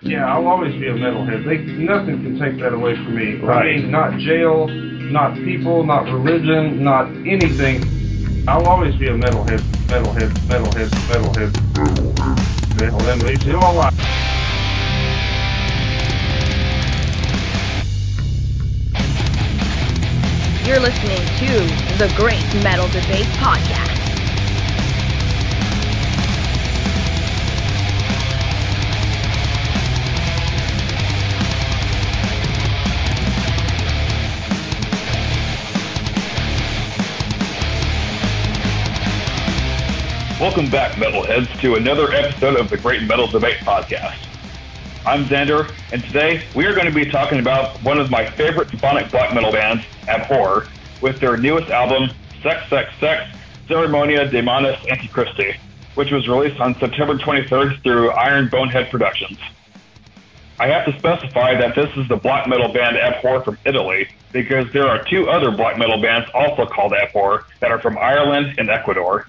Yeah, I'll always be a metalhead. They nothing can take that away from me. Right. I mean, not jail, not people, not religion, not anything. I'll always be a metalhead, metalhead, metalhead, metalhead, metalhead. Metalhead makes it all right. You're listening to the Great Metal Debate Podcast. Welcome back, Metalheads, to another episode of the Great Metal Debate Podcast. I'm Xander, and today we are going to be talking about one of my favorite symphonic black metal bands, Abhor, with their newest album, Sex, Sex, Sex, Ceremonia Daemonis Anticristi, which was released on September 23rd through Iron Bonehead Productions. I have to specify that this is the black metal band Abhor from Italy, because there are two other black metal bands also called Abhor that are from Ireland and Ecuador.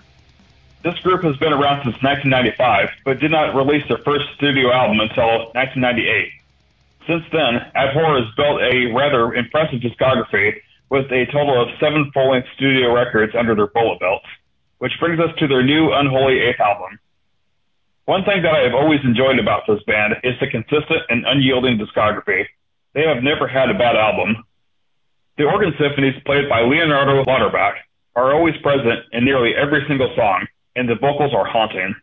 This group has been around since 1995, but did not release their first studio album until 1998. Since then, Abhor has built a rather impressive discography with a total of seven full-length studio records under their bullet belts, which brings us to their new Unholy Eighth album. One thing that I have always enjoyed about this band is the consistent and unyielding discography. They have never had a bad album. The organ symphonies played by Leonardo Lauterbach are always present in nearly every single song, and the vocals are haunting.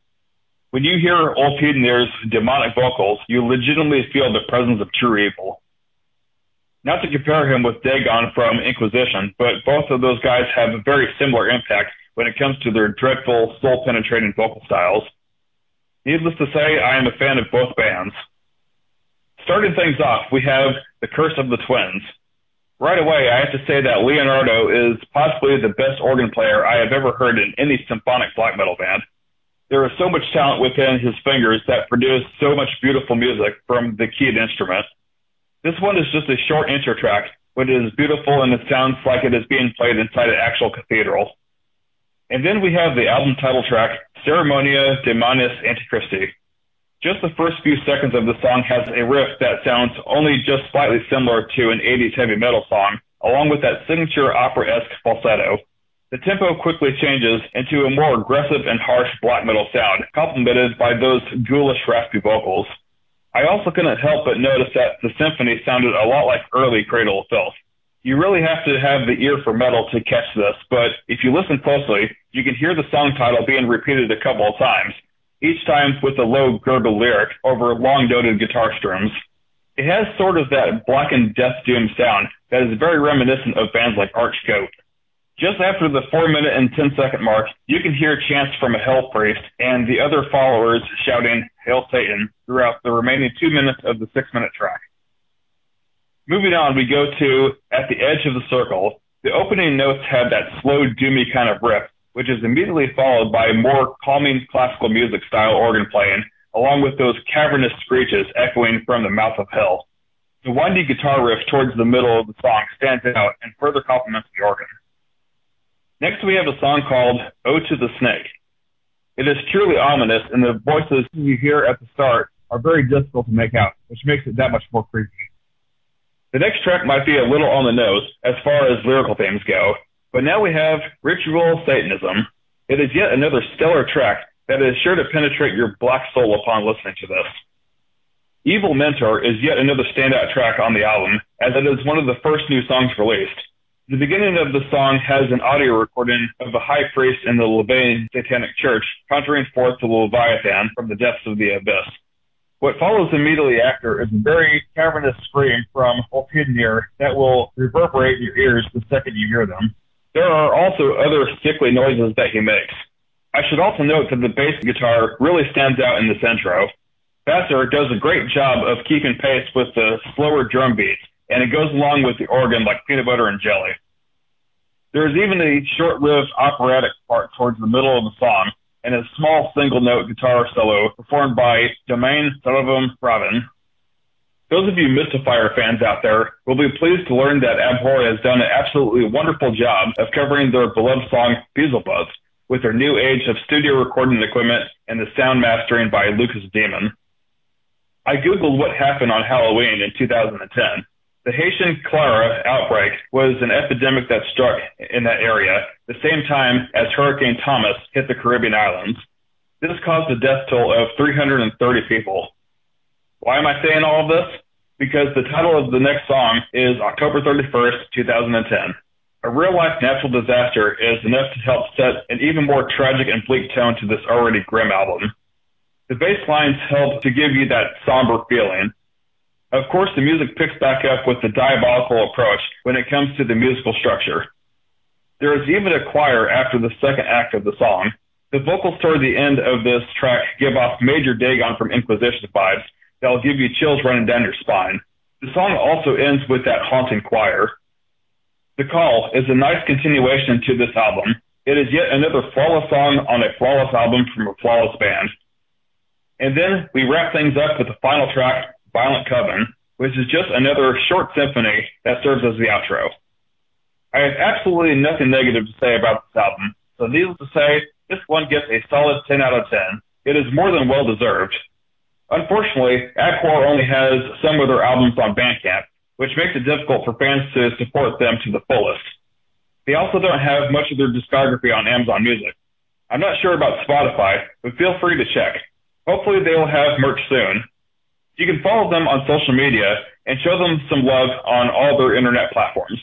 When you hear Ulf Hedinger's demonic vocals, you legitimately feel the presence of true evil. Not to compare him with Dagon from Inquisition, but both of those guys have a very similar impact when it comes to their dreadful, soul-penetrating vocal styles. Needless to say, I am a fan of both bands. Starting things off, we have The Curse of the Twins. Right away, I have to say that Leonardo is possibly the best organ player I have ever heard in any symphonic black metal band. There is so much talent within his fingers that produce so much beautiful music from the keyed instrument. This one is just a short intro track, but it is beautiful and it sounds like it is being played inside an actual cathedral. And then we have the album title track, Ceremonia Daemonis Anticristi. Just the first few seconds of the song has a riff that sounds only just slightly similar to an 80s heavy metal song, along with that signature opera-esque falsetto. The tempo quickly changes into a more aggressive and harsh black metal sound, complemented by those ghoulish raspy vocals. I also couldn't help but notice that the symphony sounded a lot like early Cradle of Filth. You really have to have the ear for metal to catch this, but if you listen closely, you can hear the song title being repeated a couple of times, each time with a low gurgle lyric over long noted guitar strums. It has sort of that blackened death doom sound that is very reminiscent of bands like Archgoat. Just after the 4 minute and ten second mark, you can hear chants from a hell priest and the other followers shouting Hail Satan throughout the remaining 2 minutes of the 6 minute track. Moving on, we go to At the Edge of the Circle. The opening notes have that slow, doomy kind of riff which is immediately followed by more calming classical music style organ playing, along with those cavernous screeches echoing from the mouth of hell. The windy guitar riff towards the middle of the song stands out and further complements the organ. Next, we have a song called Ode to the Snake. It is truly ominous, and the voices you hear at the start are very difficult to make out, which makes it that much more creepy. The next track might be a little on the nose as far as lyrical themes go, but now we have Ritual Satanism. It is yet another stellar track that is sure to penetrate your black soul upon listening to this. Evil Mentor is yet another standout track on the album, as it is one of the first new songs released. The beginning of the song has an audio recording of a high priest in the Lebanon Satanic Church conjuring forth the Leviathan from the depths of the abyss. What follows immediately after is a very cavernous scream from Hedinger's that will reverberate in your ears the second you hear them. There are also other sickly noises that he makes. I should also note that the bass guitar really stands out in this intro. Vassar does a great job of keeping pace with the slower drum beats, and it goes along with the organ like peanut butter and jelly. There is even a short-lived operatic part towards the middle of the song, and a small single-note guitar solo performed by Domain Sullivan Robin. Those of you Mystifier fans out there will be pleased to learn that Abhor has done an absolutely wonderful job of covering their beloved song Beelzebub with their new age of studio recording equipment and the sound mastering by Lucas Demon. I googled what happened on Halloween in 2010. The Haitian cholera outbreak was an epidemic that struck in that area the same time as Hurricane Thomas hit the Caribbean islands. This caused a death toll of 330 people. Why am I saying all of this? Because the title of the next song is October 31st, 2010. A real life natural disaster is enough to help set an even more tragic and bleak tone to this already grim album. The bass lines help to give you that somber feeling. Of course, the music picks back up with the diabolical approach when it comes to the musical structure. There is even a choir after the second act of the song. The vocals toward the end of this track give off major Dagon from Inquisition vibes that will give you chills running down your spine. The song also ends with that haunting choir. The Call is a nice continuation to this album. It is yet another flawless song on a flawless album from a flawless band. And then we wrap things up with the final track, Violent Coven, which is just another short symphony that serves as the outro. I have absolutely nothing negative to say about this album, so needless to say, this one gets a solid 10 out of 10. It is more than well deserved. Unfortunately, Abhor only has some of their albums on Bandcamp, which makes it difficult for fans to support them to the fullest. They also don't have much of their discography on Amazon Music. I'm not sure about Spotify, but feel free to check. Hopefully they will have merch soon. You can follow them on social media and show them some love on all their internet platforms.